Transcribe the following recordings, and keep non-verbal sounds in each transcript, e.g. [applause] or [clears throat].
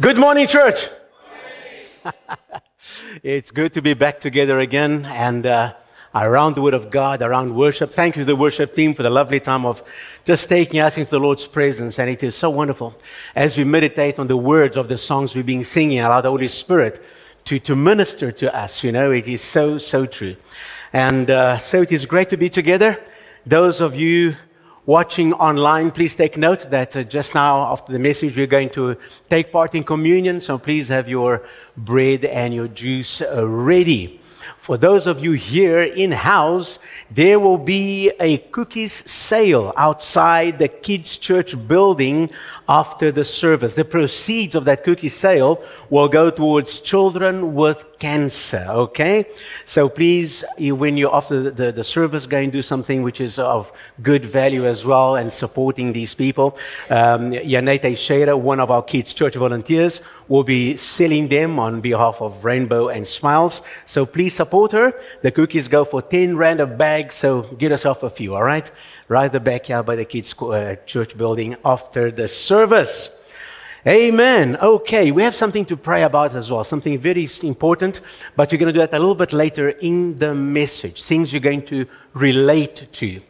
Good morning, church. [laughs] it's good to be back together again and uh, around the Word of God, around worship. Thank you to the worship team for the lovely time of just taking us into the Lord's presence. And it is so wonderful as we meditate on the words of the songs we've been singing, allow the Holy Spirit to, to minister to us. You know, it is so, so true. And uh, so it is great to be together. Those of you watching online, please take note that uh, just now after the message, we're going to take part in communion. So please have your bread and your juice uh, ready. For those of you here in house, there will be a cookies sale outside the kids church building after the service. The proceeds of that cookie sale will go towards children with cancer. Okay? So please, when you're after the, the, service, go and do something which is of good value as well and supporting these people. Um, Sheira, one of our kids' church volunteers, will be selling them on behalf of Rainbow and Smiles. So please support her. The cookies go for 10 rand a bag, so get yourself a few, all right? Right the backyard by the kids' uh, church building after the service. Amen. Okay, we have something to pray about as well, something very important, but you're going to do that a little bit later in the message, things you're going to relate to.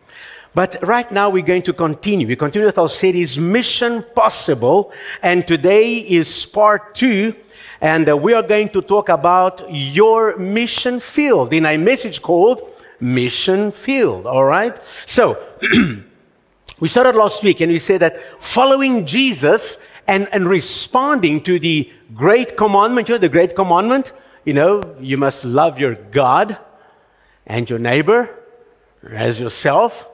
But right now we're going to continue. We continue with our series, Mission Possible, and today is part two, and uh, we are going to talk about your mission field in a message called Mission Field, all right? So, [clears throat] we started last week and we said that following Jesus and, and responding to the great commandment, you know, the great commandment, you know, you must love your God and your neighbor as yourself.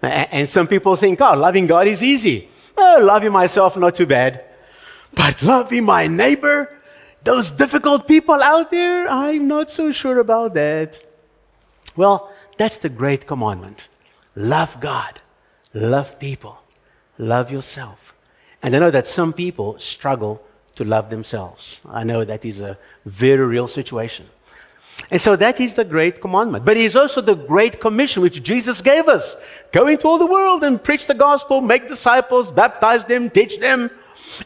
And some people think, oh, loving God is easy. Oh, loving myself, not too bad. But loving my neighbor, those difficult people out there, I'm not so sure about that. Well, that's the great commandment. Love God, love people, love yourself. And I know that some people struggle to love themselves. I know that is a very real situation. And so that is the great commandment. But it is also the great commission which Jesus gave us. Go into all the world and preach the gospel, make disciples, baptize them, teach them.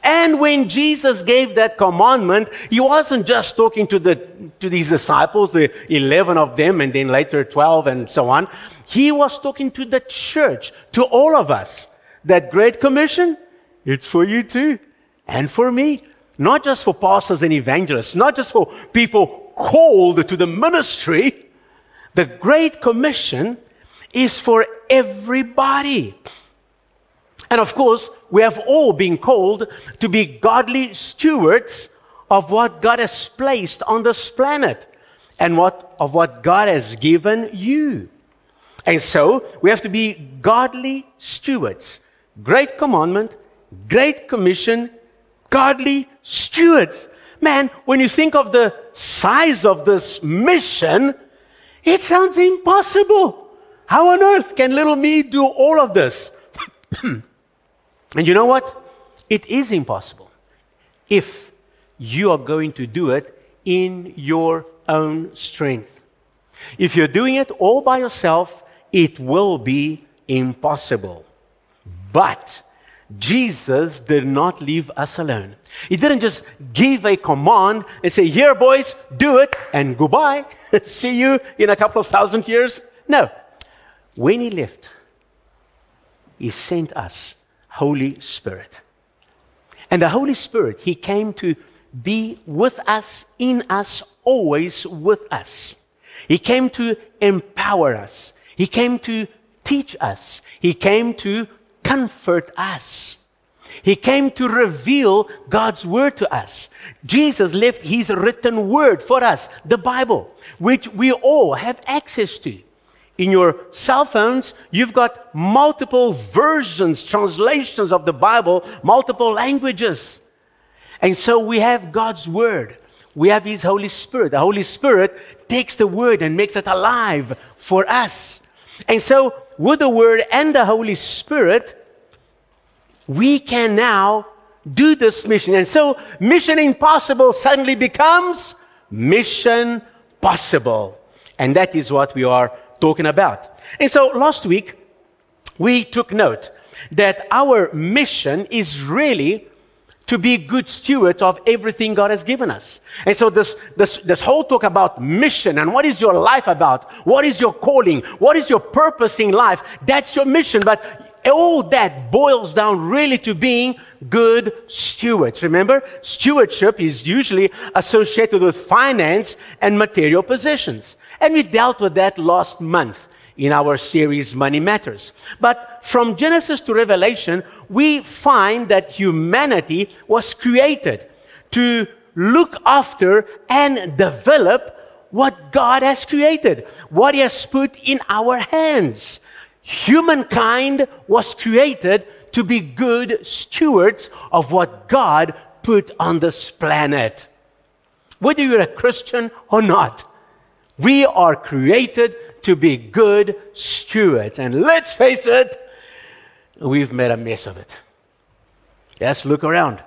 And when Jesus gave that commandment, he wasn't just talking to the to these disciples, the 11 of them and then later 12 and so on. He was talking to the church, to all of us. That great commission it's for you too. And for me. Not just for pastors and evangelists, not just for people called to the ministry. The Great Commission is for everybody. And of course, we have all been called to be godly stewards of what God has placed on this planet and what, of what God has given you. And so we have to be godly stewards. Great commandment, Great Commission, godly stewards. Man, when you think of the size of this mission, it sounds impossible. How on earth can little me do all of this? [clears throat] and you know what? It is impossible if you are going to do it in your own strength. If you're doing it all by yourself, it will be impossible. But Jesus did not leave us alone. He didn't just give a command and say, Here, boys, do it, and goodbye. [laughs] See you in a couple of thousand years. No. When He left, He sent us Holy Spirit. And the Holy Spirit, He came to be with us, in us, always with us. He came to empower us. He came to teach us. He came to comfort us. He came to reveal God's word to us. Jesus left his written word for us, the Bible, which we all have access to. In your cell phones, you've got multiple versions, translations of the Bible, multiple languages. And so we have God's word. We have his Holy Spirit. The Holy Spirit takes the word and makes it alive for us. And so with the Word and the Holy Spirit, we can now do this mission. And so, mission impossible suddenly becomes mission possible. And that is what we are talking about. And so, last week, we took note that our mission is really to be good stewards of everything God has given us. And so this, this, this whole talk about mission and what is your life about? What is your calling? What is your purpose in life? That's your mission. But all that boils down really to being good stewards. Remember, stewardship is usually associated with finance and material possessions. And we dealt with that last month in our series Money Matters. But from Genesis to Revelation, we find that humanity was created to look after and develop what God has created, what He has put in our hands. Humankind was created to be good stewards of what God put on this planet. Whether you're a Christian or not, we are created to be good stewards. And let's face it, we've made a mess of it. Yes, look around.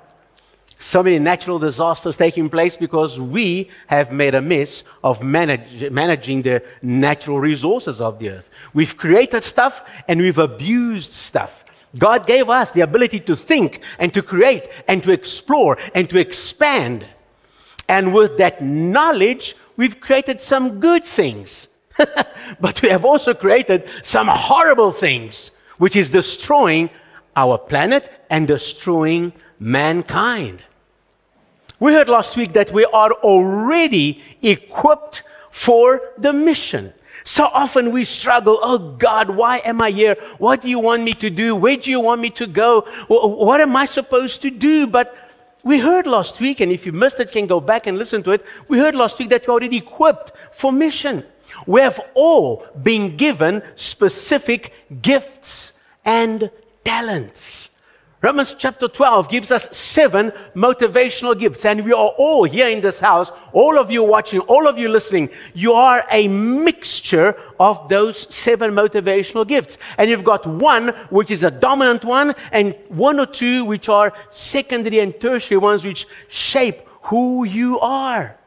So many natural disasters taking place because we have made a mess of manage, managing the natural resources of the earth. We've created stuff and we've abused stuff. God gave us the ability to think and to create and to explore and to expand. And with that knowledge, we've created some good things. [laughs] but we have also created some horrible things, which is destroying our planet and destroying mankind. We heard last week that we are already equipped for the mission. So often we struggle. Oh God, why am I here? What do you want me to do? Where do you want me to go? What am I supposed to do? But we heard last week, and if you missed it, can go back and listen to it. We heard last week that we're already equipped for mission. We have all been given specific gifts and talents. Romans chapter 12 gives us seven motivational gifts. And we are all here in this house, all of you watching, all of you listening, you are a mixture of those seven motivational gifts. And you've got one, which is a dominant one, and one or two, which are secondary and tertiary ones, which shape who you are.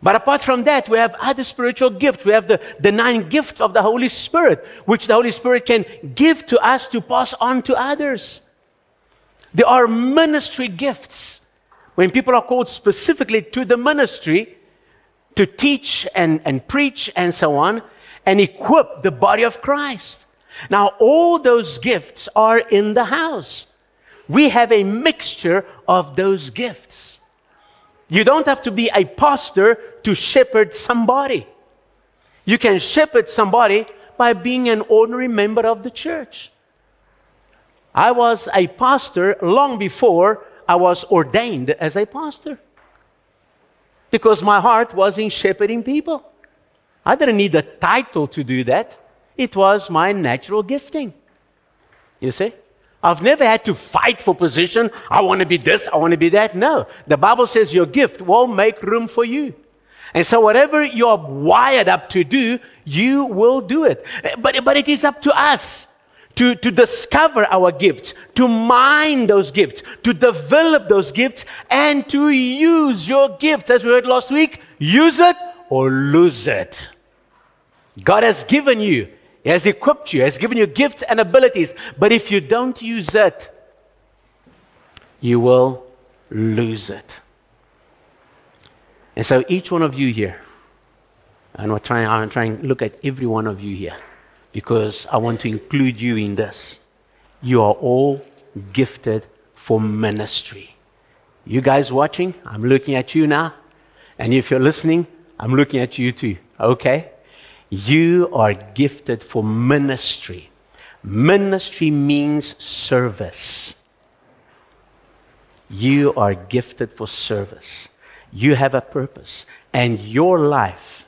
But apart from that, we have other spiritual gifts. We have the, the nine gifts of the Holy Spirit, which the Holy Spirit can give to us to pass on to others. There are ministry gifts. When people are called specifically to the ministry to teach and, and preach and so on, and equip the body of Christ. Now, all those gifts are in the house. We have a mixture of those gifts. You don't have to be a pastor to shepherd somebody. You can shepherd somebody by being an ordinary member of the church. I was a pastor long before I was ordained as a pastor because my heart was in shepherding people. I didn't need a title to do that, it was my natural gifting. You see? I've never had to fight for position. I want to be this, I want to be that. No. The Bible says your gift will make room for you. And so whatever you're wired up to do, you will do it. Eh, but, but it is up to us to, to discover our gifts, to mine those gifts, to develop those gifts, and to use your gifts. As we heard last week, use it or lose it. God has given you he has equipped you, He has given you gifts and abilities. But if you don't use it, you will lose it. And so each one of you here, and I'm trying, I'm trying to look at every one of you here because I want to include you in this. You are all gifted for ministry. You guys watching, I'm looking at you now. And if you're listening, I'm looking at you too. Okay? You are gifted for ministry. Ministry means service. You are gifted for service. You have a purpose, and your life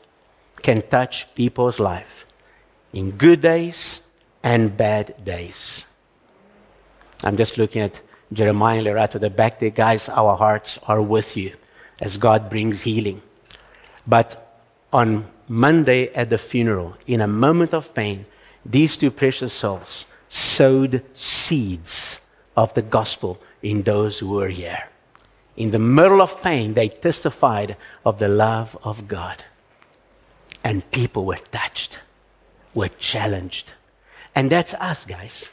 can touch people's life in good days and bad days. I'm just looking at Jeremiah and right to the back there. Guys, our hearts are with you as God brings healing. But on Monday at the funeral, in a moment of pain, these two precious souls sowed seeds of the gospel in those who were here. In the middle of pain, they testified of the love of God. And people were touched, were challenged. And that's us, guys.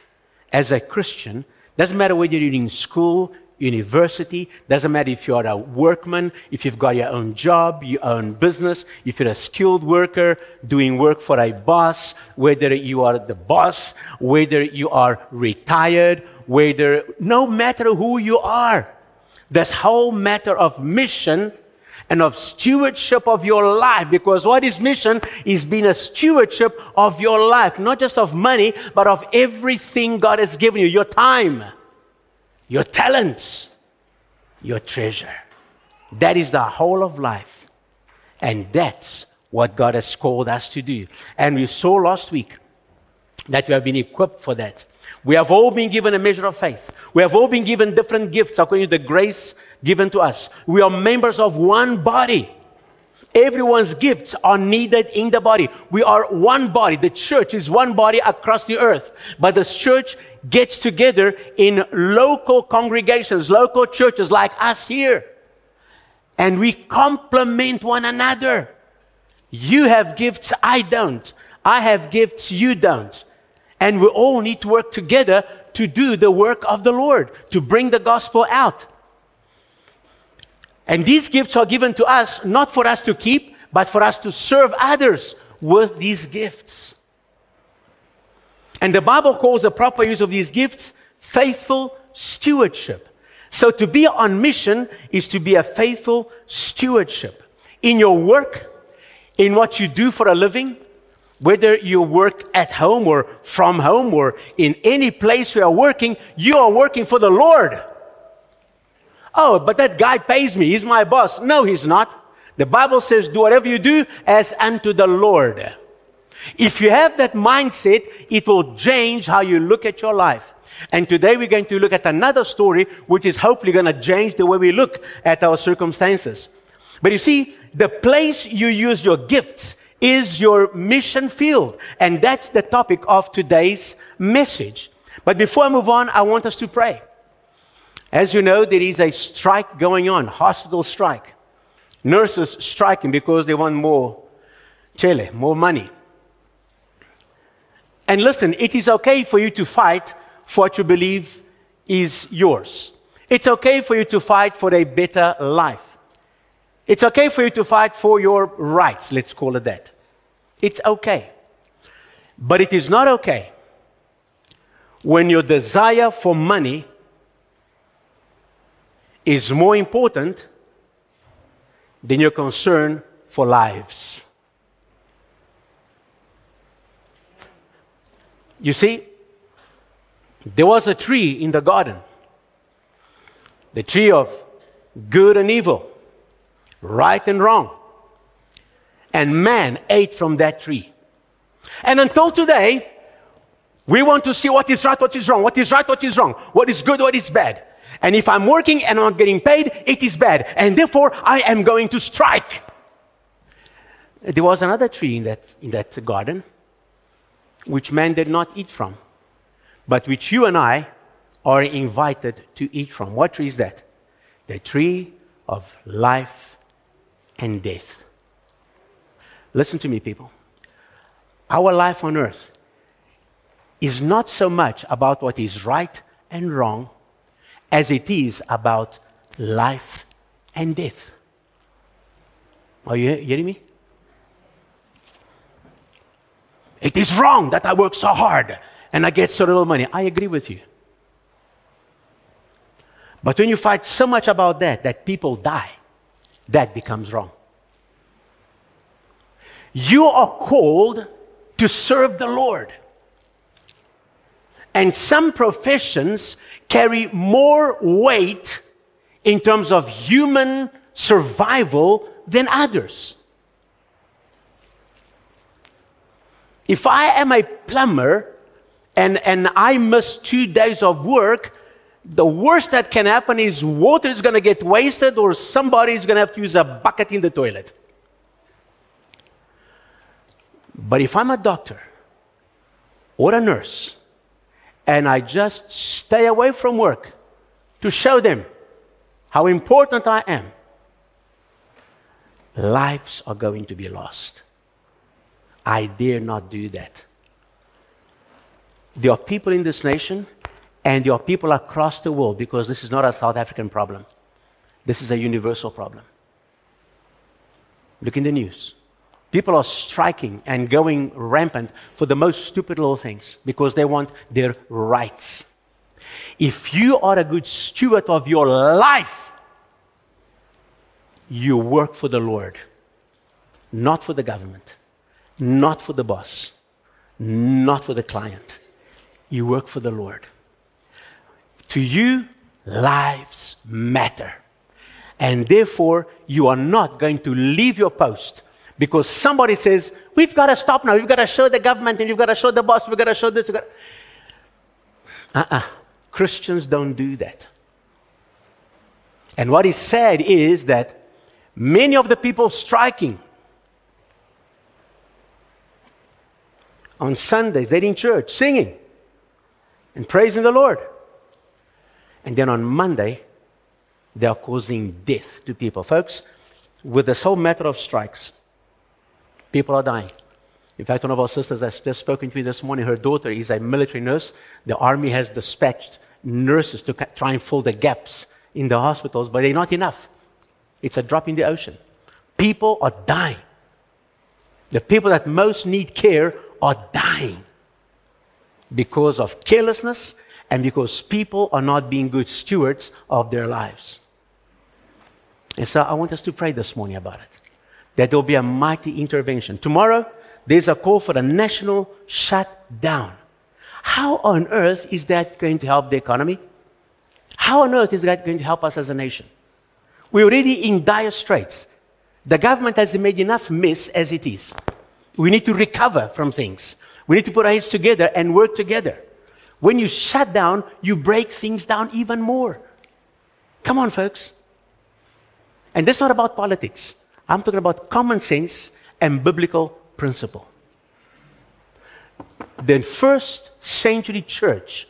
As a Christian, Doesn't matter whether you're in school, university, doesn't matter if you're a workman, if you've got your own job, your own business, if you're a skilled worker doing work for a boss, whether you are the boss, whether you are retired, whether, no matter who you are, this whole matter of mission and of stewardship of your life. Because what is mission is being a stewardship of your life, not just of money, but of everything God has given you your time, your talents, your treasure. That is the whole of life. And that's what God has called us to do. And we saw last week that we have been equipped for that. We have all been given a measure of faith. We have all been given different gifts according to the grace given to us. We are members of one body. Everyone's gifts are needed in the body. We are one body. The church is one body across the earth. But the church gets together in local congregations, local churches like us here. And we complement one another. You have gifts, I don't. I have gifts, you don't. And we all need to work together to do the work of the Lord, to bring the gospel out. And these gifts are given to us not for us to keep, but for us to serve others with these gifts. And the Bible calls the proper use of these gifts faithful stewardship. So to be on mission is to be a faithful stewardship in your work, in what you do for a living, whether you work at home or from home or in any place you are working, you are working for the Lord. Oh, but that guy pays me. He's my boss. No, he's not. The Bible says, do whatever you do as unto the Lord. If you have that mindset, it will change how you look at your life. And today we're going to look at another story, which is hopefully going to change the way we look at our circumstances. But you see, the place you use your gifts is your mission field. And that's the topic of today's message. But before I move on, I want us to pray. As you know, there is a strike going on, hospital strike. Nurses striking because they want more chele, more money. And listen, it is okay for you to fight for what you believe is yours. It's okay for you to fight for a better life. It's okay for you to fight for your rights, let's call it that. It's okay. But it is not okay when your desire for money is more important than your concern for lives. You see, there was a tree in the garden, the tree of good and evil right and wrong. And man ate from that tree. And until today, we want to see what is right, what is wrong, what is right, what is wrong, what is good, what is bad. And if I'm working and I'm not getting paid, it is bad. And therefore, I am going to strike. There was another tree in that, in that garden which man did not eat from, but which you and I are invited to eat from. What tree is that? The tree of life and death. Listen to me, people. Our life on earth is not so much about what is right and wrong as it is about life and death. Are you hearing me? It is wrong that I work so hard and I get so little money. I agree with you. But when you fight so much about that, that people die, that becomes wrong. You are called to serve the Lord. And some professions carry more weight in terms of human survival than others. If I am a plumber and, and I miss two days of work, the worst that can happen is water is going to get wasted or somebody is going to have to use a bucket in the toilet. But if I'm a doctor or a nurse and I just stay away from work to show them how important I am, lives are going to be lost. I dare not do that. There are people in this nation And there are people across the world because this is not a South African problem. This is a universal problem. Look in the news. People are striking and going rampant for the most stupid little things because they want their rights. If you are a good steward of your life, you work for the Lord, not for the government, not for the boss, not for the client. You work for the Lord. To you, lives matter. And therefore, you are not going to leave your post because somebody says, We've got to stop now. We've got to show the government and you've got to show the boss. We've got to show this. Uh uh-uh. uh Christians don't do that. And what is said is that many of the people striking on Sundays, they're in church singing and praising the Lord. And then on Monday, they are causing death to people. Folks, with this whole matter of strikes, people are dying. In fact, one of our sisters has just spoken to me this morning. Her daughter is a military nurse. The army has dispatched nurses to try and fill the gaps in the hospitals, but they're not enough. It's a drop in the ocean. People are dying. The people that most need care are dying because of carelessness and because people are not being good stewards of their lives. And so I want us to pray this morning about it that there will be a mighty intervention. Tomorrow, there's a call for a national shutdown. How on earth is that going to help the economy? How on earth is that going to help us as a nation? We're already in dire straits. The government has made enough mess as it is. We need to recover from things. We need to put our heads together and work together. When you shut down, you break things down even more. Come on, folks. And that's not about politics. I'm talking about common sense and biblical principle. The first century church,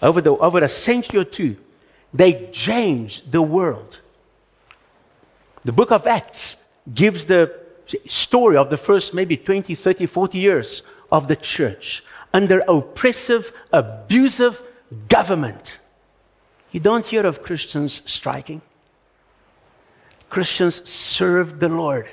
over, the, over a century or two, they changed the world. The book of Acts gives the story of the first maybe 20, 30, 40 years of the church under oppressive, abusive government. You don't hear of Christians striking. Christians served the Lord.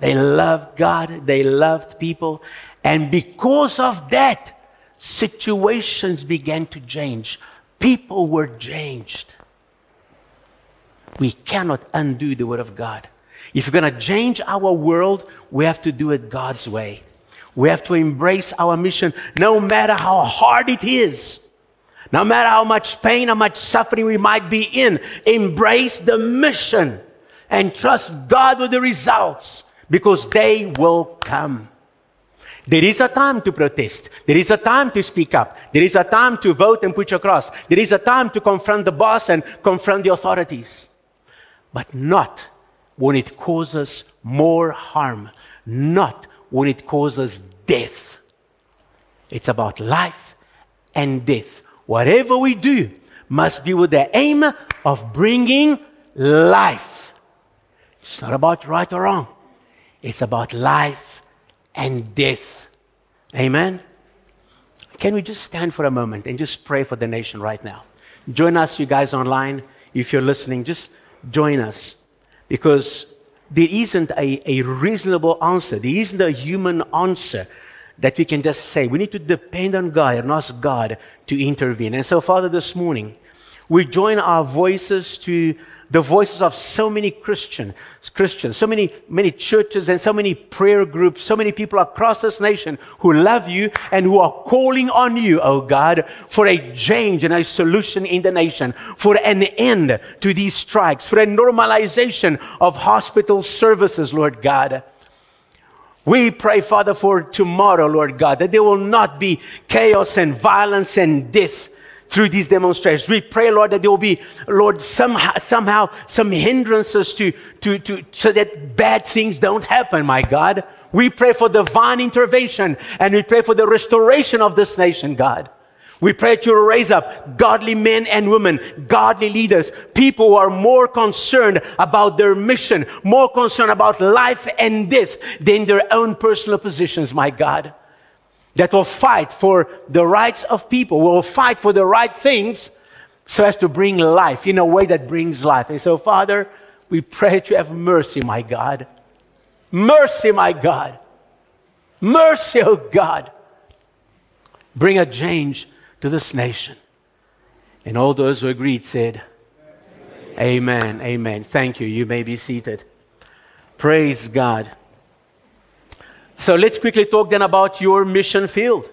They loved God, they loved people, and because of that, situations began to change. People were changed. We cannot undo the Word of God. If we're going to change our world, we have to do it God's way. We have to embrace our mission no matter how hard it is. No matter how much pain, how much suffering we might be in, embrace the mission and trust God with the results because they will come. There is a time to protest. There is a time to speak up. There is a time to vote and put your cross. There is a time to confront the boss and confront the authorities. But not when it causes more harm. Not when it causes death. It's about life and death. Whatever we do must be with the aim of bringing life. It's not about right or wrong, it's about life and death. Amen? Can we just stand for a moment and just pray for the nation right now? Join us, you guys online. If you're listening, just join us because there isn't a, a reasonable answer, there isn't a human answer that we can just say. We need to depend on God and ask God to intervene. And so, Father, this morning, we join our voices to the voices of so many Christian, Christians, so many, many churches and so many prayer groups, so many people across this nation who love you and who are calling on you, oh God, for a change and a solution in the nation, for an end to these strikes, for a normalization of hospital services, Lord God. We pray, Father, for tomorrow, Lord God, that there will not be chaos and violence and death through these demonstrations. We pray, Lord, that there will be, Lord, somehow, somehow some hindrances to, to, to, so that bad things don't happen, my God. We pray for divine intervention and we pray for the restoration of this nation, God. We pray that you raise up godly men and women, godly leaders, people who are more concerned about their mission, more concerned about life and death than their own personal positions, my God. that will fight for the rights of people, will fight for the right things so as to bring life in a way that brings life. And so, Father, we pray to have mercy, my God. Mercy, my God. Mercy, oh God. Bring a change to this nation. And all those who agreed said, Amen. Amen. Amen. Thank you. You may be seated. Praise God. So let's quickly talk then about your mission field.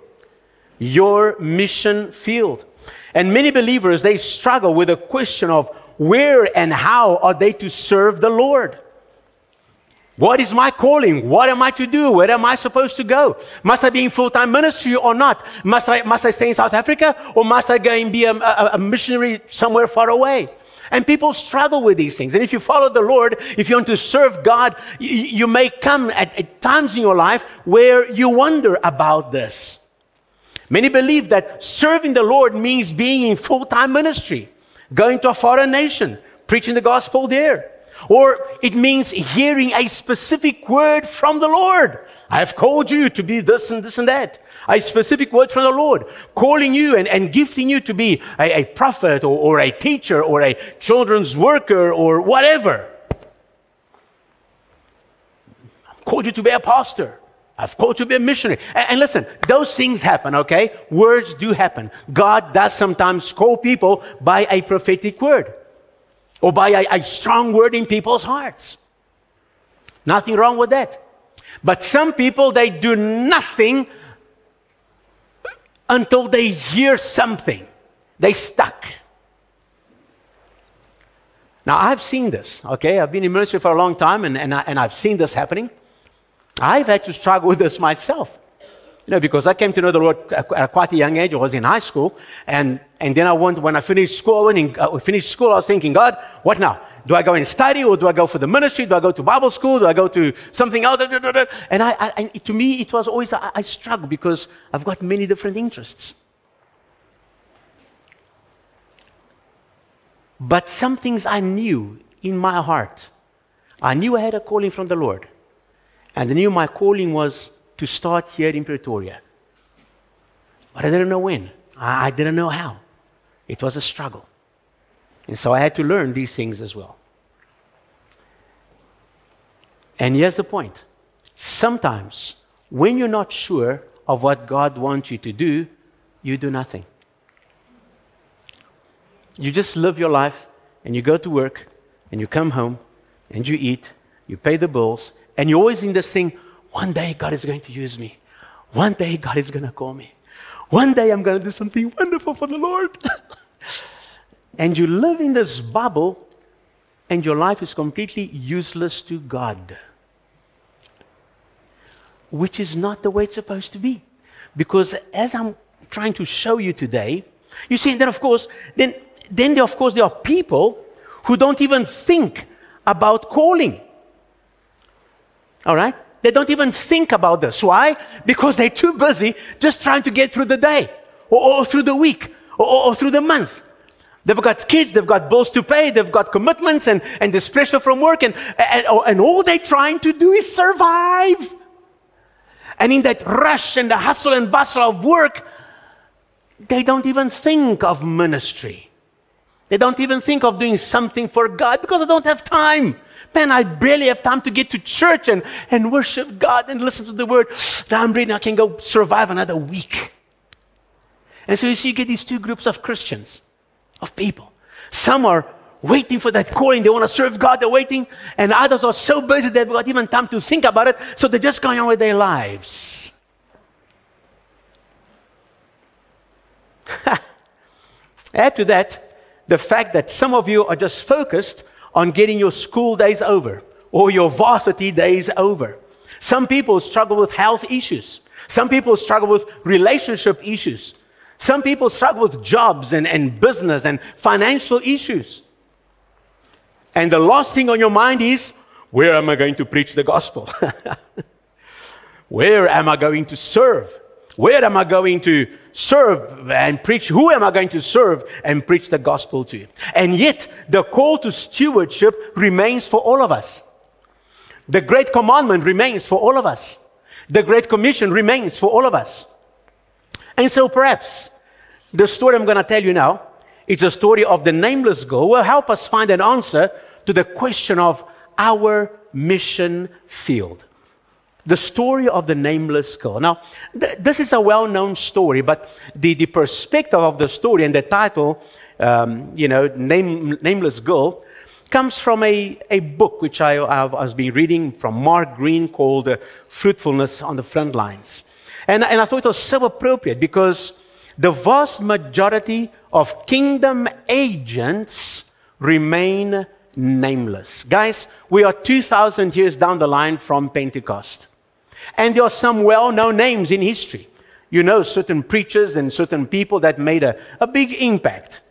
Your mission field. And many believers, they struggle with the question of where and how are they to serve the Lord? What is my calling? What am I to do? Where am I supposed to go? Must I be in full time ministry or not? Must I, must I stay in South Africa or must I go and be a, a, a missionary somewhere far away? And people struggle with these things. And if you follow the Lord, if you want to serve God, you, you may come at, at times in your life where you wonder about this. Many believe that serving the Lord means being in full time ministry, going to a foreign nation, preaching the gospel there. Or it means hearing a specific word from the Lord. I have called you to be this and this and that. A specific word from the Lord, calling you and, and gifting you to be a, a prophet or, or a teacher or a children's worker or whatever. I've called you to be a pastor. I've called you to be a missionary. And, and, listen, those things happen, okay? Words do happen. God does sometimes call people by a prophetic word or by a, a strong word in people's hearts. Nothing wrong with that. But some people, they do nothing until they hear something. They stuck. Now, I've seen this, okay? I've been in ministry for a long time and, and, I, and I've seen this happening. I've had to struggle with this myself. You know, because I came to know the Lord at quite a young age. I was in high school. And, and then I went, when I finished school, I uh, finished school, I was thinking, God, what now? Do I go and study or do I go for the ministry? Do I go to Bible school? Do I go to something else? And I, I to me, it was always, I, I struggle because I've got many different interests. But some things I knew in my heart. I knew I had a calling from the Lord. And I knew my calling was to start here in Pretoria. But I didn't know when. I, I didn't know how. It was a struggle. And so I had to learn these things as well. And here's the point sometimes, when you're not sure of what God wants you to do, you do nothing. You just live your life and you go to work and you come home and you eat, you pay the bills, and you're always in this thing one day God is going to use me. One day God is going to call me. One day I'm going to do something wonderful for the Lord. [laughs] and you live in this bubble, and your life is completely useless to God. Which is not the way it's supposed to be. Because as I'm trying to show you today, you see, then of course, then, then there, of course, there are people who don't even think about calling. All right? They don't even think about this. Why? Because they're too busy just trying to get through the day or, or through the week or, or, through the month. They've got kids, they've got bills to pay, they've got commitments and, and there's pressure from work and, and, and all they're trying to do is survive. And in that rush and the hustle and bustle of work, they don't even think of ministry. They don't even think of doing something for God because they don't have time. Man, I barely have time to get to church and, and worship God and listen to the word. Now I'm ready, I can go survive another week. And so you see, you get these two groups of Christians, of people. Some are waiting for that calling, they want to serve God, they're waiting, and others are so busy they've got even time to think about it, so they're just going on with their lives. [laughs] Add to that the fact that some of you are just focused on getting your school days over or your varsity days over. Some people struggle with health issues. Some people struggle with relationship issues. Some people struggle with jobs and, and business and financial issues. And the last thing on your mind is where am I going to preach the gospel? [laughs] where am I going to serve? Where am I going to serve and preach? Who am I going to serve and preach the gospel to? And yet, the call to stewardship remains for all of us. The great commandment remains for all of us. The great commission remains for all of us. And so perhaps the story I'm going to tell you now is a story of the nameless girl will help us find an answer to the question of our mission field. The story of the nameless girl. Now, th- this is a well known story, but the, the perspective of the story and the title, um, you know, name, Nameless Girl, comes from a, a book which I, have, I was been reading from Mark Greene called uh, Fruitfulness on the Front Lines. And, and I thought it was so appropriate because the vast majority of kingdom agents remain nameless. Guys, we are 2,000 years down the line from Pentecost. And there are some well known names in history. You know, certain preachers and certain people that made a, a big impact.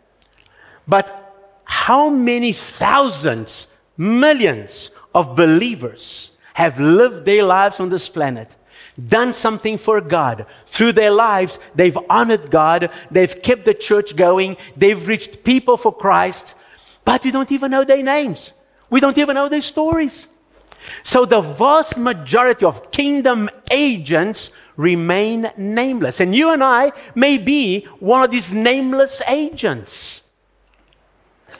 But how many thousands, millions of believers have lived their lives on this planet, done something for God. Through their lives, they've honored God, they've kept the church going, they've reached people for Christ, but we don't even know their names. We don't even know their stories. So the vast majority of kingdom agents remain nameless. And you and I may be one of these nameless agents.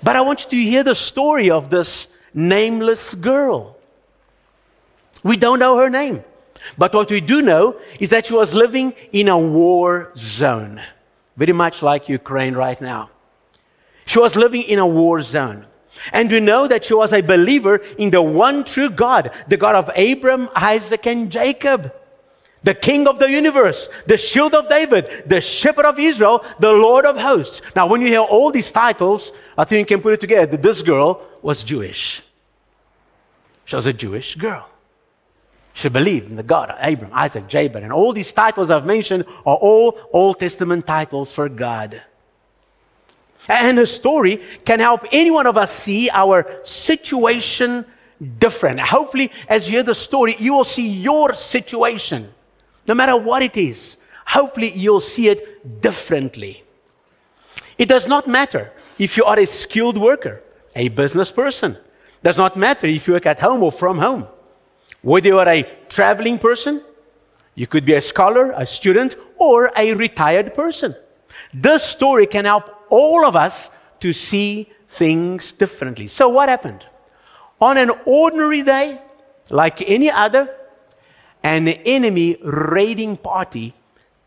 But I want you to hear the story of this nameless girl. We don't know her name. But what we do know is that she was living in a war zone, very much like Ukraine right now. She was living in a war zone. And we know that she was a believer in the one true God, the God of Abram, Isaac, and Jacob the king of the universe, the shield of David, the shepherd of Israel, the Lord of hosts. Now, when you hear all these titles, I think you can put it together that this girl was Jewish. She was a Jewish girl. She believed in the God of Abram, Isaac, Jacob, and all these titles I've mentioned are all Old Testament titles for God. And the story can help any one of us see our situation different. Hopefully, as you hear the story, you will see your situation no matter what it is, hopefully you'll see it differently. It does not matter if you are a skilled worker, a business person. Does not matter if you work at home or from home. Whether you are a traveling person, you could be a scholar, a student, or a retired person. This story can help all of us to see things differently. So, what happened? On an ordinary day, like any other, an enemy raiding party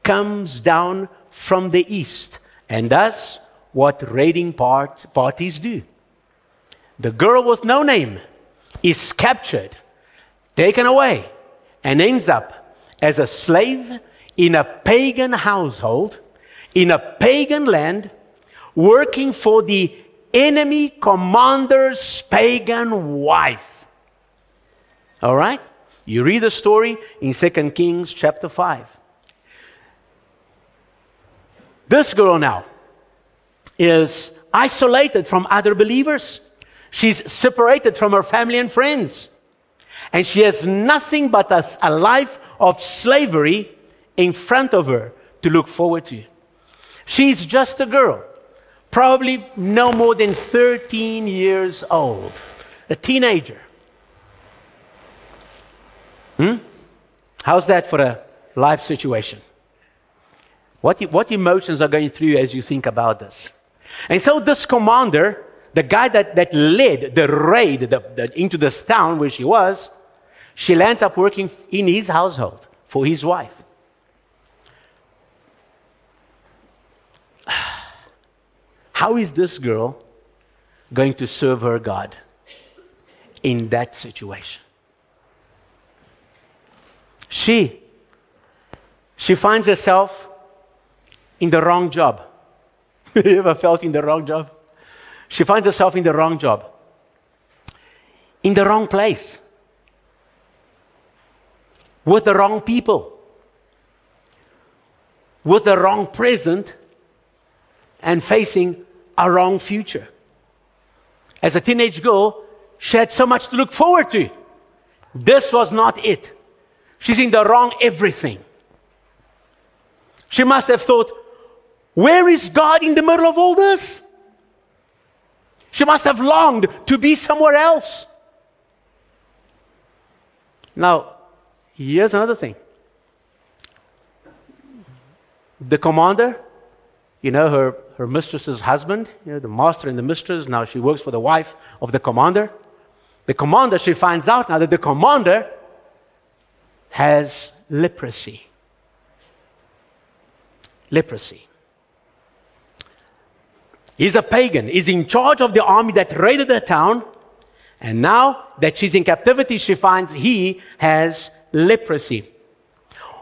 comes down from the east and does what raiding part, parties do. The girl with no name is captured, taken away, and ends up as a slave in a pagan household, in a pagan land, working for the enemy commander's pagan wife. All right? You read the story in 2 Kings chapter 5. This girl now is isolated from other believers. She's separated from her family and friends. And she has nothing but a, a life of slavery in front of her to look forward to. She's just a girl, probably no more than 13 years old, a teenager. Hmm? How's that for a life situation? What, what emotions are going through you as you think about this? And so, this commander, the guy that, that led the raid the, the, into this town where she was, she lands up working in his household for his wife. How is this girl going to serve her God in that situation? She, she finds herself in the wrong job. [laughs] you ever felt in the wrong job? She finds herself in the wrong job, in the wrong place, with the wrong people, with the wrong present, and facing a wrong future. As a teenage girl, she had so much to look forward to. This was not it. She's in the wrong everything. She must have thought, where is God in the middle of all this? She must have longed to be somewhere else. Now, here's another thing. the commander, you know, her, her mistress's husband, you know, the master and the mistress, now she works for the wife of the commander. The commander, she finds out now that the commander has leprosy. Leprosy. He's a pagan. He's in charge of the army that raided the town. And now that she's in captivity, she finds he has leprosy.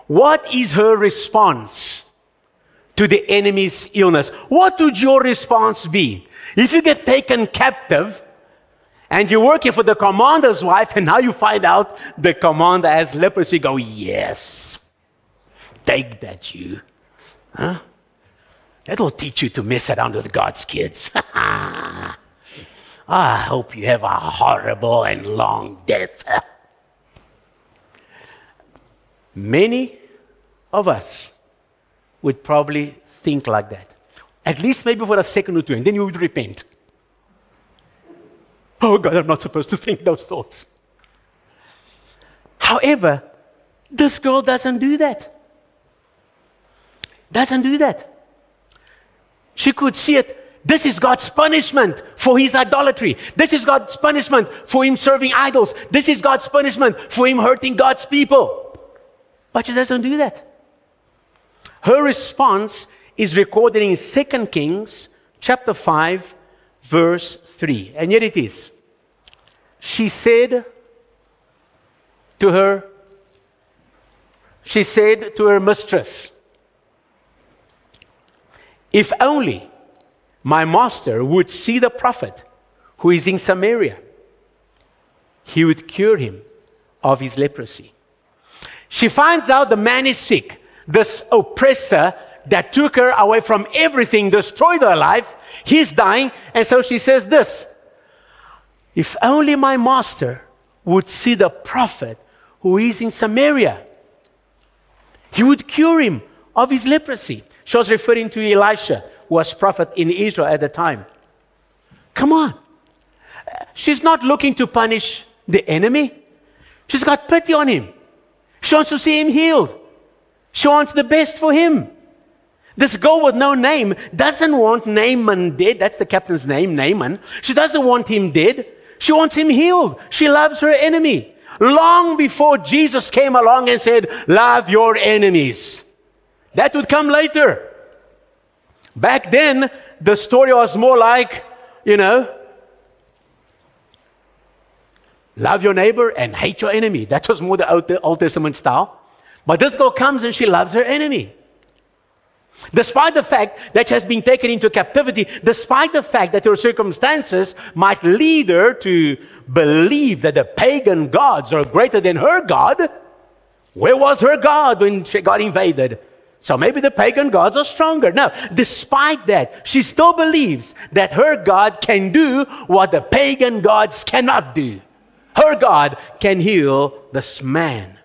What is her response to the enemy's illness? What would your response be? If you get taken captive and you're working for the commander's wife and now you find out the commander has leprosy, go, yes, take that, you. Huh? That'll teach you to mess around with God's kids. [laughs] I hope you have a horrible and long death. [laughs] Many of us would probably think like that. At least maybe for a second or two, and then you would repent. Oh God, I'm not supposed to think those thoughts. However, this girl doesn't do that. Doesn't do that. She could see it this is God's punishment for his idolatry. This is God's punishment for him serving idols. This is God's punishment for him hurting God's people. But she doesn't do that. Her response is recorded in 2 Kings chapter 5 verse 3. And yet it is. She said to her she said to her mistress, If only my master would see the prophet who is in Samaria. He would cure him of his leprosy. She finds out the man is sick, this oppressor that took her away from everything, destroyed her life. He's dying. And so she says this If only my master would see the prophet who is in Samaria, he would cure him of his leprosy. She was referring to Elisha, who was prophet in Israel at the time. Come on. She's not looking to punish the enemy. She's got pity on him. She wants to see him healed. She wants the best for him. This girl with no name doesn't want Naaman dead. That's the captain's name, Naaman. She doesn't want him dead. She wants him healed. She loves her enemy. Long before Jesus came along and said, Love your enemies. That would come later. Back then, the story was more like, you know, love your neighbor and hate your enemy. That was more the Old Testament style. But this girl comes and she loves her enemy. Despite the fact that she has been taken into captivity, despite the fact that her circumstances might lead her to believe that the pagan gods are greater than her God, where was her God when she got invaded? So maybe the pagan gods are stronger. Now, despite that, she still believes that her God can do what the pagan gods cannot do. Her God can heal this man.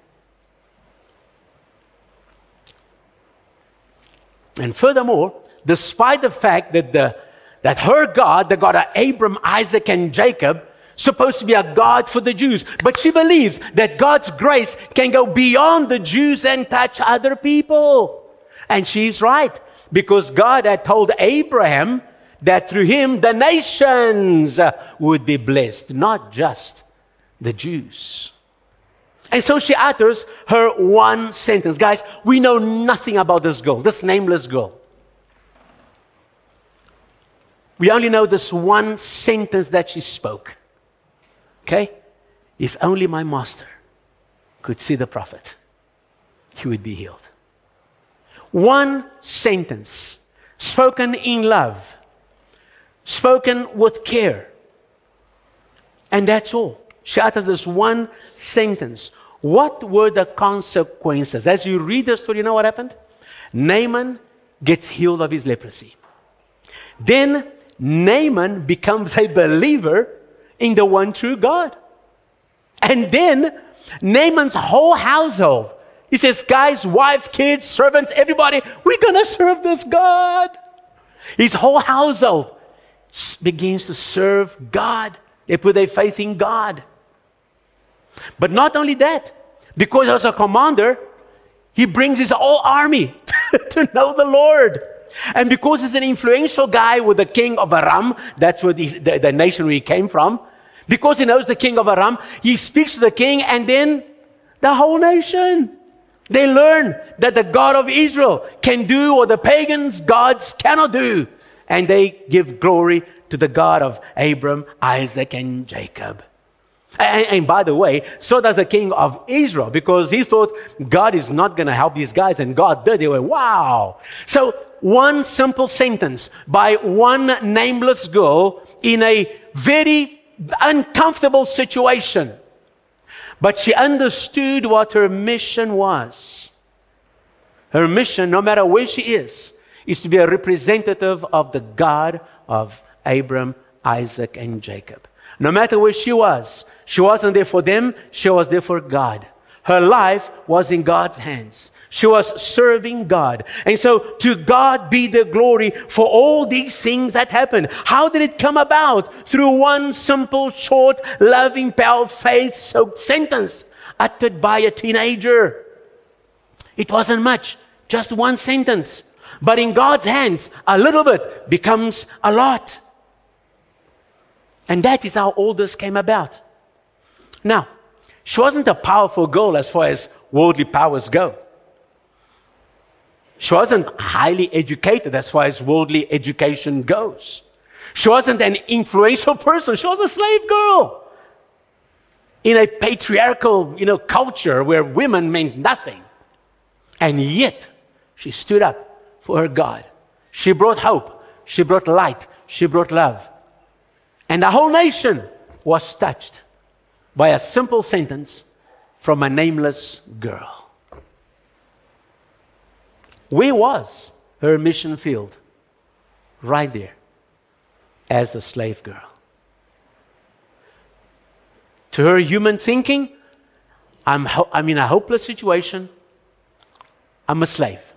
And furthermore, despite the fact that, the, that her God, the God of Abram, Isaac, and Jacob, supposed to be a God for the Jews, but she believes that God's grace can go beyond the Jews and touch other people. And she's right because God had told Abraham that through him the nations would be blessed, not just the Jews. And so she utters her one sentence. Guys, we know nothing about this girl, this nameless girl. We only know this one sentence that she spoke. Okay? If only my master could see the prophet, he would be healed. One sentence, spoken in love, spoken with care. And that's all. She utters this one sentence. What were the consequences? As you read the story, you know what happened? Naaman gets healed of his leprosy. Then Naaman becomes a believer in the one true God. And then Naaman's whole household he says, guys, wife, kids, servants, everybody, we're going to serve this God. His whole household begins to serve God. They put their faith in God. But not only that, because as a commander, he brings his whole army [laughs] to know the Lord. And because he's an influential guy with the king of Aram, that's where the, the, the nation where he came from, because he knows the king of Aram, he speaks to the king and then the whole nation. They learn that the God of Israel can do what the pagans' gods cannot do. And they give glory to the God of Abram, Isaac, and Jacob. And, and, by the way, so does the king of Israel because he thought God is not going to help these guys, and God did. They were, wow. So, one simple sentence by one nameless girl in a very uncomfortable situation. But she understood what her mission was. Her mission, no matter where she is, is to be a representative of the God of Abram, Isaac, and Jacob. No matter where she was, she wasn't there for them, she was there for God. Her life was in God's hands. She was serving God. And so to God be the glory for all these things that happened. How did it come about? Through one simple, short, loving, power, faith soaked sentence uttered by a teenager. It wasn't much, just one sentence. But in God's hands, a little bit becomes a lot. And that is how all this came about. Now, she wasn't a powerful girl as far as worldly powers go. She wasn't highly educated as far as worldly education goes. She wasn't an influential person. She was a slave girl in a patriarchal, you know, culture where women meant nothing. And yet, she stood up for her God. She brought hope. She brought light. She brought love. And the whole nation was touched by a simple sentence from a nameless girl. Where was her mission field? Right there, as a slave girl. To her human thinking, I'm, ho- I'm in a hopeless situation. I'm a slave.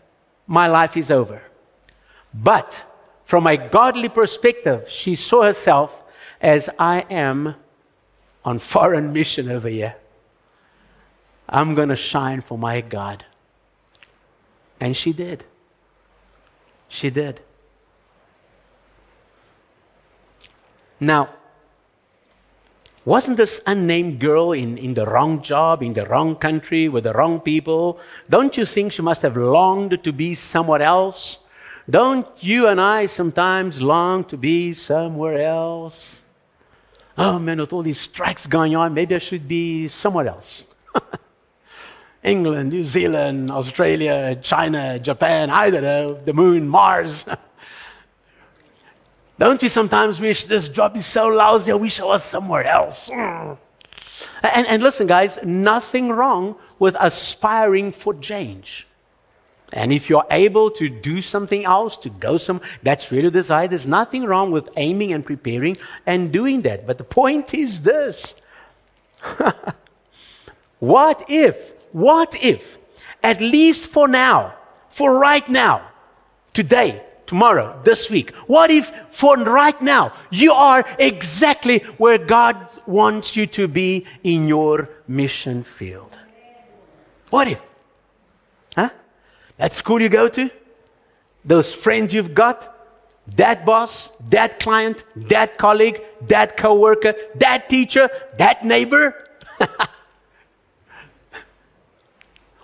My life is over. But from a godly perspective, she saw herself as I am on foreign mission over here. I'm going to shine for my God. And she did. She did. Now, wasn't this unnamed girl in, in the wrong job, in the wrong country, with the wrong people? Don't you think she must have longed to be somewhere else? Don't you and I sometimes long to be somewhere else? Oh man, with all these strikes going on, maybe I should be somewhere else. [laughs] England, New Zealand, Australia, China, Japan, I don't know, the moon, Mars. [laughs] don't we sometimes wish this job is so lousy, I wish I was somewhere else? Mm. And, and listen, guys, nothing wrong with aspiring for change. And if you're able to do something else, to go some, that's really the desire. There's nothing wrong with aiming and preparing and doing that. But the point is this. [laughs] what if what if, at least for now, for right now, today, tomorrow, this week, what if for right now you are exactly where God wants you to be in your mission field? What if? Huh? That school you go to, those friends you've got, that boss, that client, that colleague, that coworker, that teacher, that neighbor. [laughs]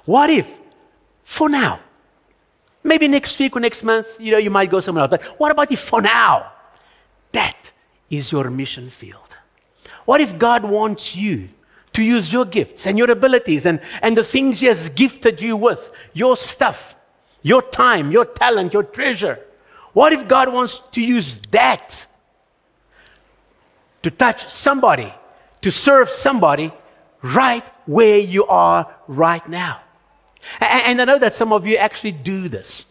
What if, for now, maybe next week or next month, you know, you might go somewhere else, but what about if for now, that is your mission field? What if God wants you to use your gifts and your abilities and, and the things He has gifted you with, your stuff, your time, your talent, your treasure? What if God wants to use that to touch somebody, to serve somebody right where you are right now? And I know that some of you actually do this.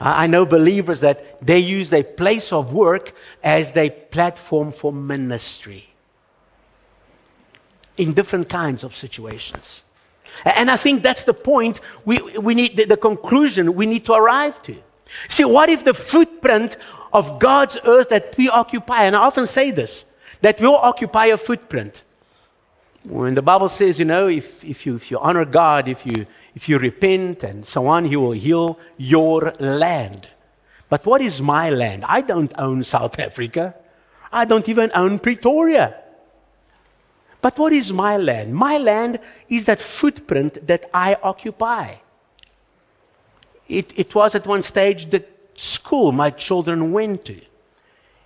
I know believers that they use their place of work as their platform for ministry in different kinds of situations. And I think that's the point we, we need, the, the conclusion we need to arrive to. See, what if the footprint of God's earth that we occupy, and I often say this, that we'll occupy a footprint. When the Bible says, you know, if, if, you, if you honor God, if you, if you repent and so on, He will heal your land. But what is my land? I don't own South Africa. I don't even own Pretoria. But what is my land? My land is that footprint that I occupy. It, it was at one stage the school my children went to.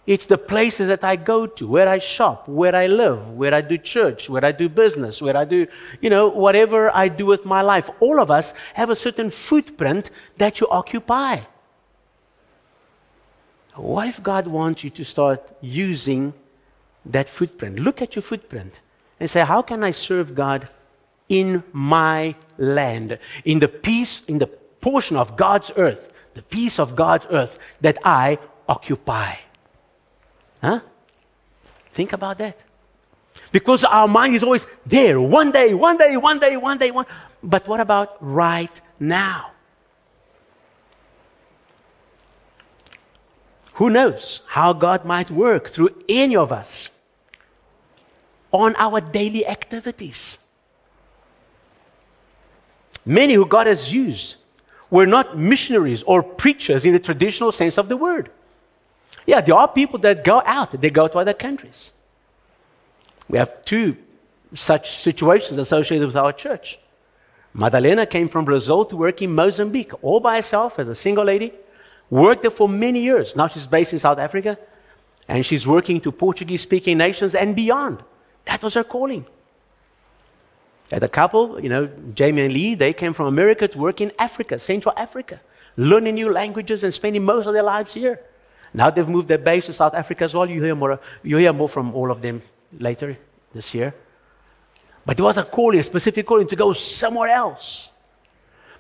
It's the places that I go to, where I shop, where I live, where I do church, where I do business, where I do, you know, whatever I do with my life. All of us have a certain footprint that you occupy. What if God wants you to start using that footprint? Look at your footprint and say, How can I serve God in my land, in the piece, in the portion of God's earth, the piece of God's earth that I occupy? Huh? Think about that. Because our mind is always there, one day, one day, one day, one day, one. But what about right now? Who knows how God might work through any of us on our daily activities? Many who God has used were not missionaries or preachers in the traditional sense of the word. Yeah, there are people that go out, they go to other countries. We have two such situations associated with our church. Madalena came from Brazil to work in Mozambique, all by herself as a single lady. Worked there for many years. Now she's based in South Africa, and she's working to Portuguese speaking nations and beyond. That was her calling. And the couple, you know, Jamie and Lee, they came from America to work in Africa, Central Africa, learning new languages and spending most of their lives here. Now they've moved their base to South Africa as well. You hear more, you hear more from all of them later this year. But there was a calling, a specific calling to go somewhere else.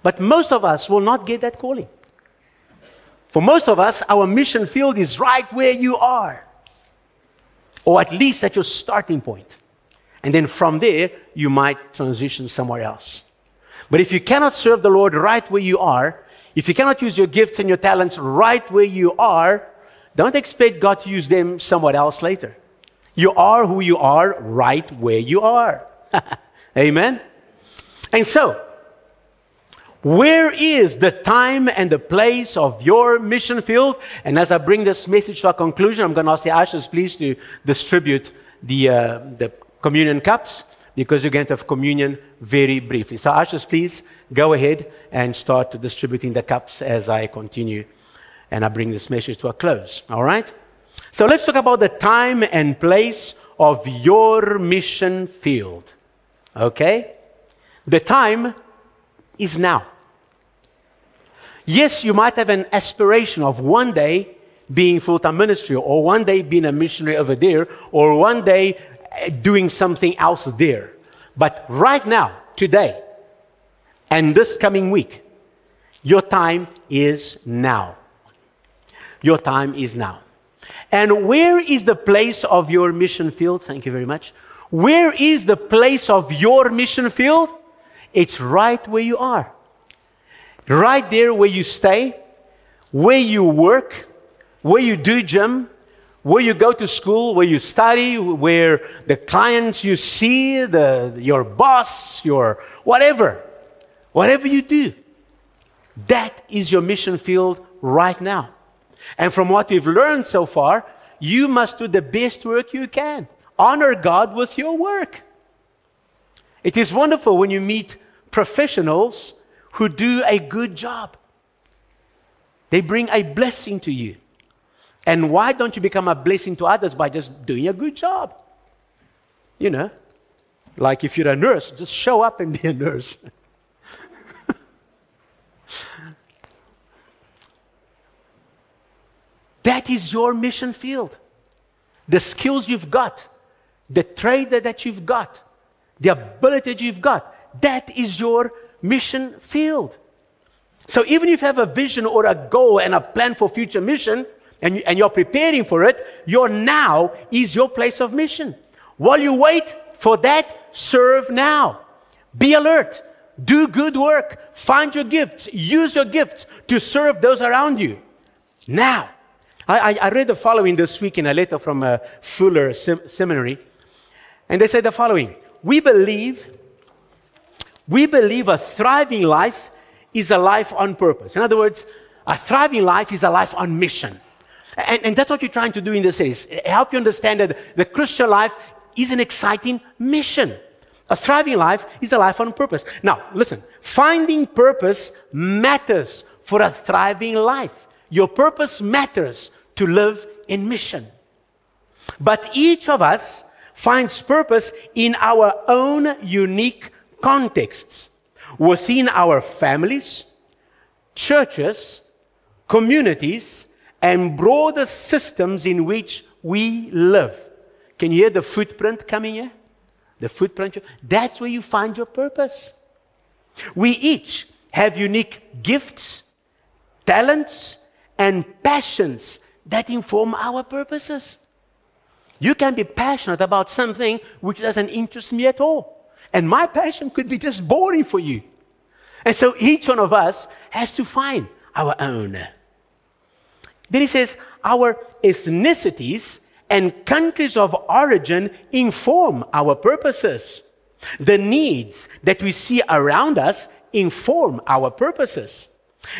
But most of us will not get that calling. For most of us, our mission field is right where you are, or at least at your starting point. And then from there, you might transition somewhere else. But if you cannot serve the Lord right where you are, if you cannot use your gifts and your talents right where you are, don't expect God to use them somewhere else later. You are who you are right where you are. [laughs] Amen? And so, where is the time and the place of your mission field? And as I bring this message to a conclusion, I'm going to ask the ushers, please, to distribute the, uh, the communion cups because you're going to have communion very briefly. So, ushers, please go ahead and start distributing the cups as I continue and I bring this message to a close. All right? So let's talk about the time and place of your mission field. Okay? The time is now. Yes, you might have an aspiration of one day being full time ministry, or one day being a missionary over there, or one day eh, doing something else there. But right now, today, and this coming week, your time is now. Your time is now. And where is the place of your mission field? Thank you very much. Where is the place of your mission field? It's right where you are. Right there where you stay, where you work, where you do gym, where you go to school, where you study, where the clients you see, the, your boss, your whatever, whatever you do, that is your mission field right now. And from what we've learned so far, you must do the best work you can. Honor God with your work. It is wonderful when you meet professionals who do a good job. They bring a blessing to you. And why don't you become a blessing to others by just doing a good job? You know, like if you're a nurse, just show up and be a nurse. [laughs] That is your mission field. The skills you've got, the trade that you've got, the ability that you've got, that is your mission field. So even if you have a vision or a goal and a plan for future mission, and, and you're preparing for it, your now is your place of mission. While you wait for that, serve now. Be alert. Do good work. Find your gifts. Use your gifts to serve those around you. Now. I, I, read the following this week in a letter from a Fuller sem- Seminary, and they said the following We believe We believe a thriving life is a life on purpose. In other words, a thriving life is a life on mission. And, and that's what you're trying to do in this series. Help you understand that the Christian life is an exciting mission. A thriving life is a life on purpose. Now, listen, finding purpose matters for a thriving life. Your purpose matters to live in mission. But each of us finds purpose in our own unique contexts within our families, churches, communities, and broader systems in which we live. Can you hear the footprint coming here? The footprint. That's where you find your purpose. We each have unique gifts, talents, and passions that inform our purposes. You can be passionate about something which doesn't interest me at all. And my passion could be just boring for you. And so each one of us has to find our own. Then he says, our ethnicities and countries of origin inform our purposes. The needs that we see around us inform our purposes.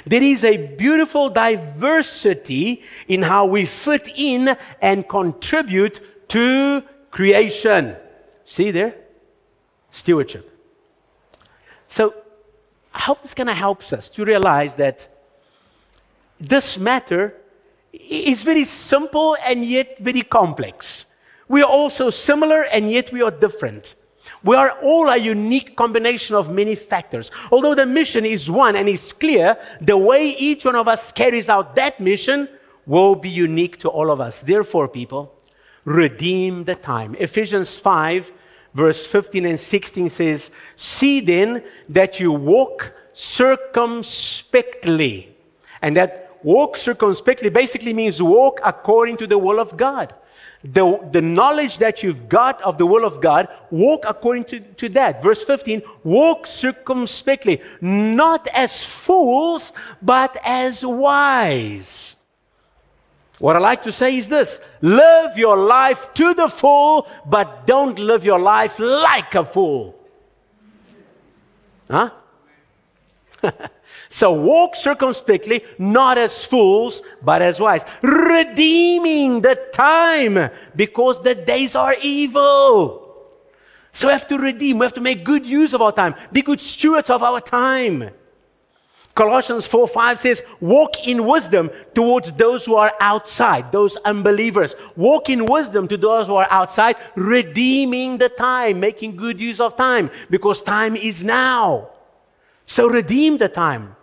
There is a beautiful diversity in how we fit in and contribute to creation. See there? Stewardship. So, I hope this kind of helps us to realize that this matter is very simple and yet very complex. We are also similar and yet we are different. We are all a unique combination of many factors. Although the mission is one and is clear, the way each one of us carries out that mission will be unique to all of us. Therefore, people, redeem the time. Ephesians 5, verse 15 and 16 says, See then that you walk circumspectly. And that walk circumspectly basically means walk according to the will of God. The, the knowledge that you've got of the will of God, walk according to, to that. Verse 15, walk circumspectly, not as fools, but as wise. What I like to say is this live your life to the full, but don't live your life like a fool. Huh? [laughs] So walk circumspectly, not as fools, but as wise, redeeming the time because the days are evil. So we have to redeem, we have to make good use of our time, be good stewards of our time. Colossians 4 5 says, Walk in wisdom towards those who are outside, those unbelievers. Walk in wisdom to those who are outside, redeeming the time, making good use of time, because time is now. So redeem the time.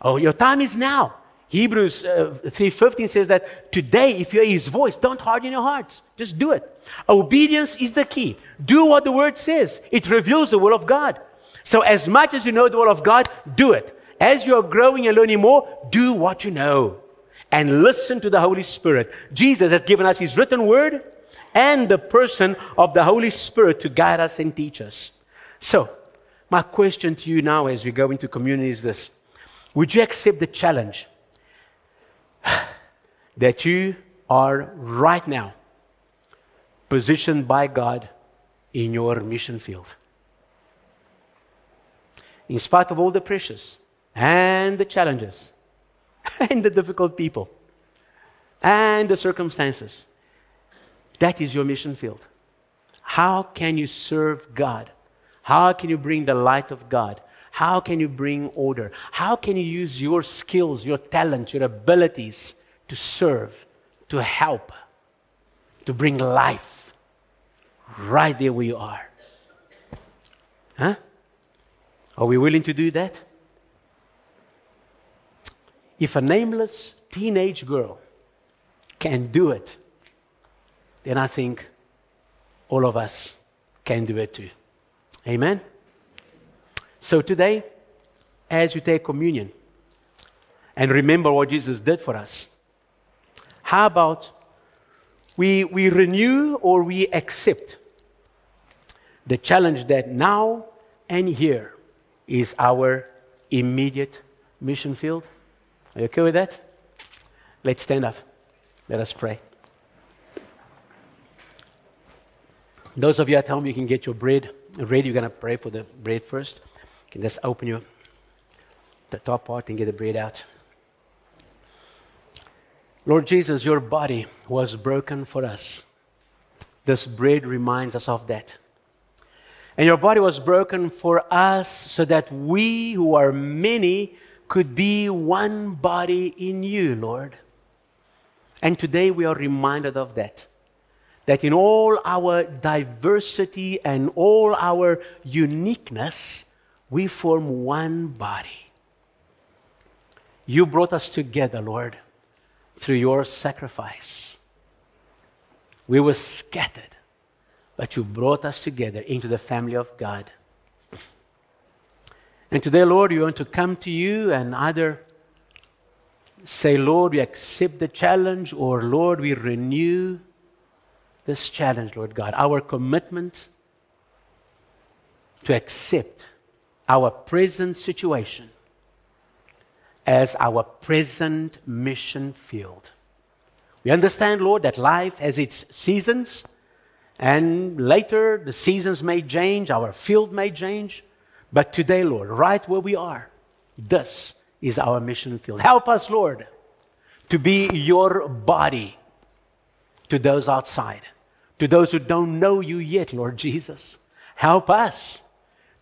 Oh, your time is now. Hebrews uh, 3:15 says that today if you hear his voice don't harden your hearts just do it obedience is the key do what the word says it reveals the will of God so as much as you know the will of God do it as you are growing and learning more do what you know and listen to the Holy Spirit. Jesus has given us his written word and the person of the Holy Spirit to guide us and teach us. So my question to you now as we go into community is this. Would you accept the challenge [sighs] that you are right now positioned by God in your mission field? In spite of all the pressures and the challenges [laughs] and the difficult people and the circumstances, that is your mission field. How can you serve God? How can you bring the light of God how can you bring order? How can you use your skills, your talents, your abilities to serve, to help, to bring life right there where you are? Huh? Are we willing to do that? If a nameless teenage girl can do it, then I think all of us can do it too. Amen? So today, as you take communion and remember what Jesus did for us, how about we, we renew or we accept the challenge that now and here is our immediate mission field? Are you okay with that? Let's stand up. Let us pray. Those of you at home, you can get your bread ready, you're going to pray for the bread first. You can just open your the top part and get the bread out. Lord Jesus, your body was broken for us. This bread reminds us of that. And your body was broken for us so that we who are many could be one body in you, Lord. And today we are reminded of that. That in all our diversity and all our uniqueness, we form one body. You brought us together, Lord, through your sacrifice. We were scattered, but you brought us together into the family of God. And today, Lord, we want to come to you and either say, Lord, we accept the challenge, or Lord, we renew this challenge, Lord God. Our commitment to accept our present situation as our present mission field. We understand, Lord, that life has its seasons, and later the seasons may change, our field may change. But today, Lord, right where we are, this is our mission field. Help us, Lord, to be your body to those outside, to those who don't know you yet, Lord Jesus. Help us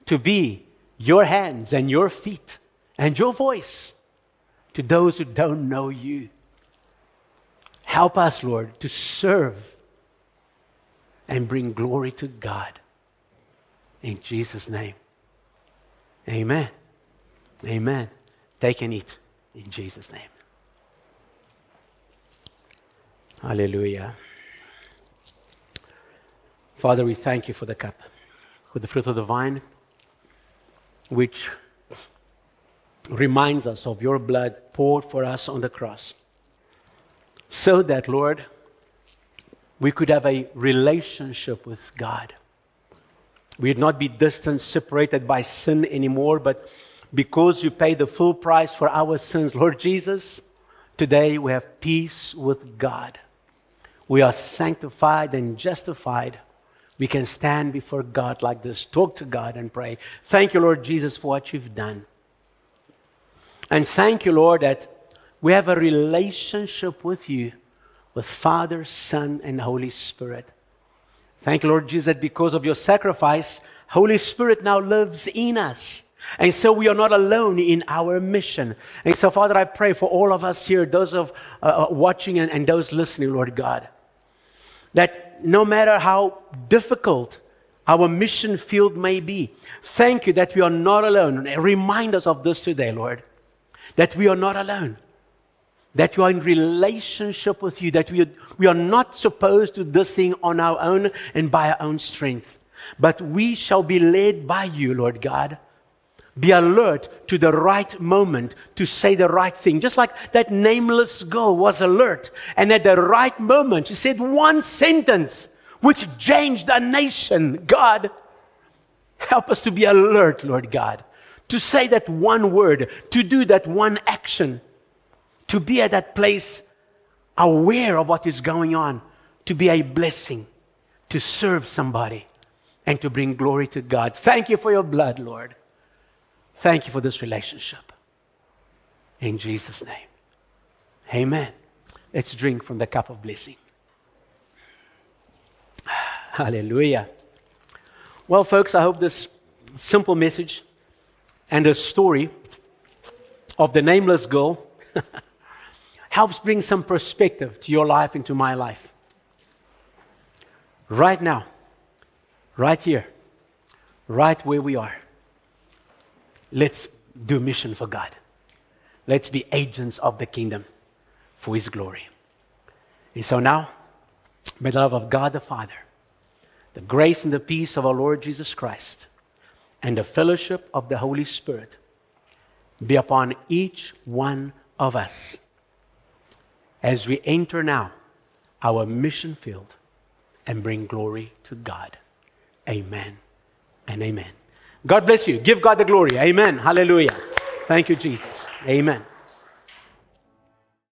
to be your hands and your feet and your voice to those who don't know you. Help us, Lord, to serve and bring glory to God. In Jesus' name. Amen. Amen. Take and eat in Jesus' name. Hallelujah. Father, we thank you for the cup, for the fruit of the vine, which reminds us of your blood poured for us on the cross. So that, Lord, we could have a relationship with God. We'd not be distant, separated by sin anymore, but because you paid the full price for our sins, Lord Jesus, today we have peace with God. We are sanctified and justified. We can stand before God like this, talk to God and pray. Thank you, Lord Jesus, for what you've done. And thank you, Lord, that we have a relationship with you, with Father, Son, and Holy Spirit. Thank you, Lord Jesus, that because of your sacrifice, Holy Spirit now lives in us. And so we are not alone in our mission. And so, Father, I pray for all of us here, those of uh, uh watching and, and those listening, Lord God, that no matter how difficult our mission field may be, thank you that we are not alone. Remind us of this today, Lord that we are not alone, that we are in relationship with you, that we are, we are not supposed to do this thing on our own and by our own strength, but we shall be led by you, Lord God. Be alert to the right moment to say the right thing. Just like that nameless girl was alert. And at the right moment, she said one sentence which changed a nation. God, help us to be alert, Lord God to say that one word, to do that one action, to be at that place aware of what is going on, to be a blessing, to serve somebody, and to bring glory to God. Thank you for your blood, Lord. Thank you for this relationship. In Jesus' name. Amen. Let's drink from the cup of blessing. [sighs] Hallelujah. Well, folks, I hope this simple message and the story of the nameless girl [laughs] helps bring some perspective to your life and to my life. Right now, right here, right where we are, let's do mission for God. Let's be agents of the kingdom for His glory. And so now, may the love of God the Father, the grace and the peace of our Lord Jesus Christ, and the fellowship of the Holy Spirit be upon each one of us as we enter now our mission field and bring glory to God. Amen and amen. God bless you. Give God the glory. Amen. Hallelujah. Thank you, Jesus. Amen.